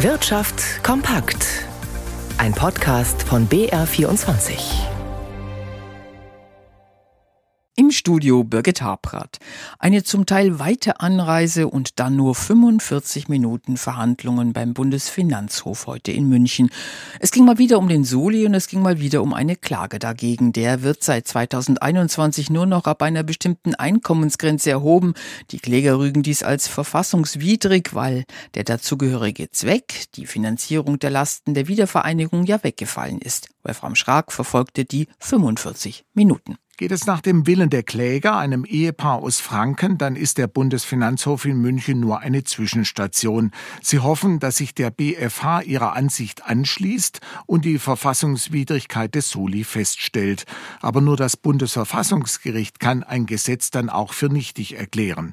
Wirtschaft kompakt. Ein Podcast von BR24. Im Studio Birgit Habrath. Eine zum Teil weite Anreise und dann nur 45 Minuten Verhandlungen beim Bundesfinanzhof heute in München. Es ging mal wieder um den Soli und es ging mal wieder um eine Klage dagegen. Der wird seit 2021 nur noch ab einer bestimmten Einkommensgrenze erhoben. Die Kläger rügen dies als verfassungswidrig, weil der dazugehörige Zweck, die Finanzierung der Lasten der Wiedervereinigung, ja weggefallen ist. Wolfram Schrag verfolgte die 45 Minuten. Geht es nach dem Willen der Kläger, einem Ehepaar aus Franken, dann ist der Bundesfinanzhof in München nur eine Zwischenstation. Sie hoffen, dass sich der BFH ihrer Ansicht anschließt und die Verfassungswidrigkeit des Soli feststellt. Aber nur das Bundesverfassungsgericht kann ein Gesetz dann auch für nichtig erklären.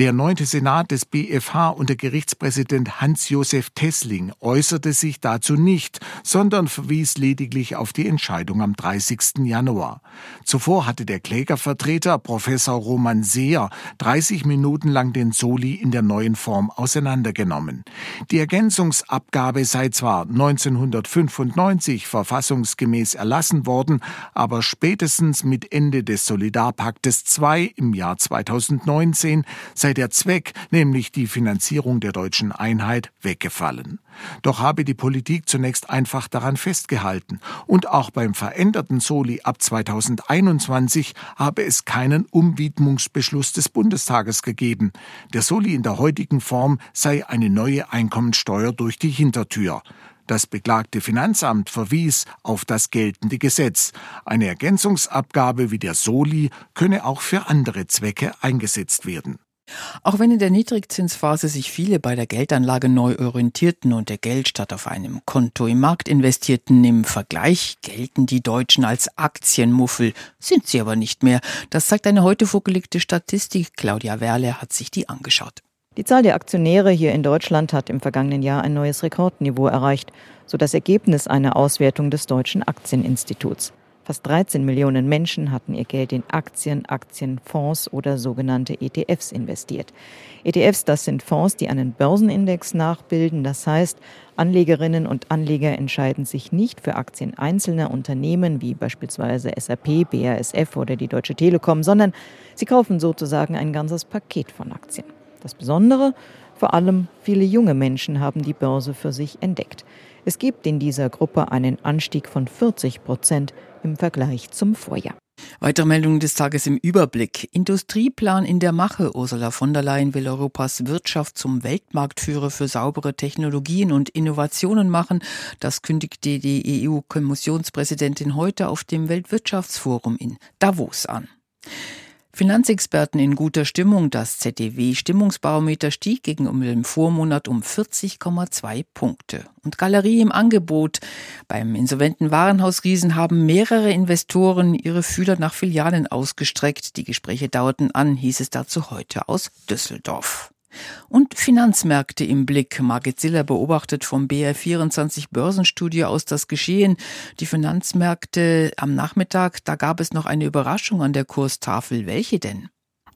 Der neunte Senat des BFH unter Gerichtspräsident Hans-Josef Tessling äußerte sich dazu nicht, sondern verwies lediglich auf die Entscheidung am 30. Januar. Zuvor hatte der Klägervertreter Professor Roman Seer 30 Minuten lang den Soli in der neuen Form auseinandergenommen. Die Ergänzungsabgabe sei zwar 1995 verfassungsgemäß erlassen worden, aber spätestens mit Ende des Solidarpaktes II im Jahr 2019 sei der Zweck, nämlich die Finanzierung der deutschen Einheit, weggefallen. Doch habe die Politik zunächst einfach daran festgehalten und auch beim veränderten Soli ab 2021 1920 habe es keinen Umwidmungsbeschluss des Bundestages gegeben. Der Soli in der heutigen Form sei eine neue Einkommensteuer durch die Hintertür. Das beklagte Finanzamt verwies auf das geltende Gesetz. Eine Ergänzungsabgabe wie der Soli könne auch für andere Zwecke eingesetzt werden. Auch wenn in der Niedrigzinsphase sich viele bei der Geldanlage neu orientierten und der Geld statt auf einem Konto im Markt investierten, im Vergleich gelten die Deutschen als Aktienmuffel, sind sie aber nicht mehr. Das zeigt eine heute vorgelegte Statistik. Claudia Werle hat sich die angeschaut. Die Zahl der Aktionäre hier in Deutschland hat im vergangenen Jahr ein neues Rekordniveau erreicht, so das Ergebnis einer Auswertung des Deutschen Aktieninstituts. Fast 13 Millionen Menschen hatten ihr Geld in Aktien, Aktienfonds oder sogenannte ETFs investiert. ETFs, das sind Fonds, die einen Börsenindex nachbilden. Das heißt, Anlegerinnen und Anleger entscheiden sich nicht für Aktien einzelner Unternehmen wie beispielsweise SAP, BASF oder die Deutsche Telekom, sondern sie kaufen sozusagen ein ganzes Paket von Aktien. Das Besondere, vor allem viele junge Menschen haben die Börse für sich entdeckt. Es gibt in dieser Gruppe einen Anstieg von 40 Prozent im Vergleich zum Vorjahr. Weitere Meldungen des Tages im Überblick. Industrieplan in der Mache. Ursula von der Leyen will Europas Wirtschaft zum Weltmarktführer für saubere Technologien und Innovationen machen. Das kündigte die EU-Kommissionspräsidentin heute auf dem Weltwirtschaftsforum in Davos an. Finanzexperten in guter Stimmung. Das ZDW-Stimmungsbarometer stieg gegenüber dem Vormonat um 40,2 Punkte. Und Galerie im Angebot. Beim insolventen Warenhausriesen haben mehrere Investoren ihre Fühler nach Filialen ausgestreckt. Die Gespräche dauerten an, hieß es dazu heute aus Düsseldorf. Und Finanzmärkte im Blick. Margit Ziller beobachtet vom BR24 Börsenstudio aus das Geschehen. Die Finanzmärkte am Nachmittag, da gab es noch eine Überraschung an der Kurstafel. Welche denn?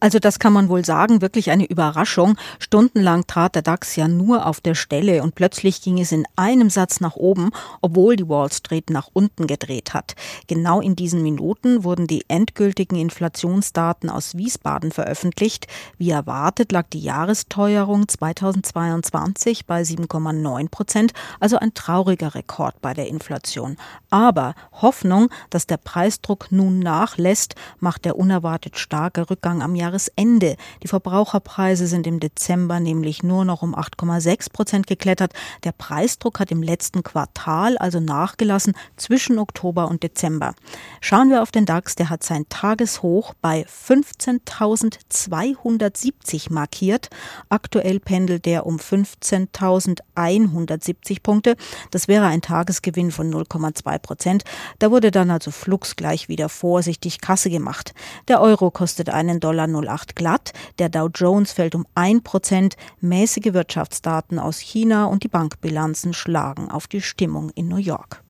Also das kann man wohl sagen, wirklich eine Überraschung. Stundenlang trat der DAX ja nur auf der Stelle und plötzlich ging es in einem Satz nach oben, obwohl die Wall Street nach unten gedreht hat. Genau in diesen Minuten wurden die endgültigen Inflationsdaten aus Wiesbaden veröffentlicht. Wie erwartet lag die Jahresteuerung 2022 bei 7,9 Prozent, also ein trauriger Rekord bei der Inflation. Aber Hoffnung, dass der Preisdruck nun nachlässt, macht der unerwartet starke Rückgang am Jahres Jahresende. Die Verbraucherpreise sind im Dezember nämlich nur noch um 8,6 Prozent geklettert. Der Preisdruck hat im letzten Quartal also nachgelassen zwischen Oktober und Dezember. Schauen wir auf den DAX, der hat sein Tageshoch bei 15.270 markiert. Aktuell pendelt der um 15.170 Punkte. Das wäre ein Tagesgewinn von 0,2 Prozent. Da wurde dann also flugs gleich wieder vorsichtig Kasse gemacht. Der Euro kostet einen Dollar 0,08 glatt. Der Dow Jones fällt um 1 Prozent. Mäßige Wirtschaftsdaten aus China und die Bankbilanzen schlagen auf die Stimmung in New York.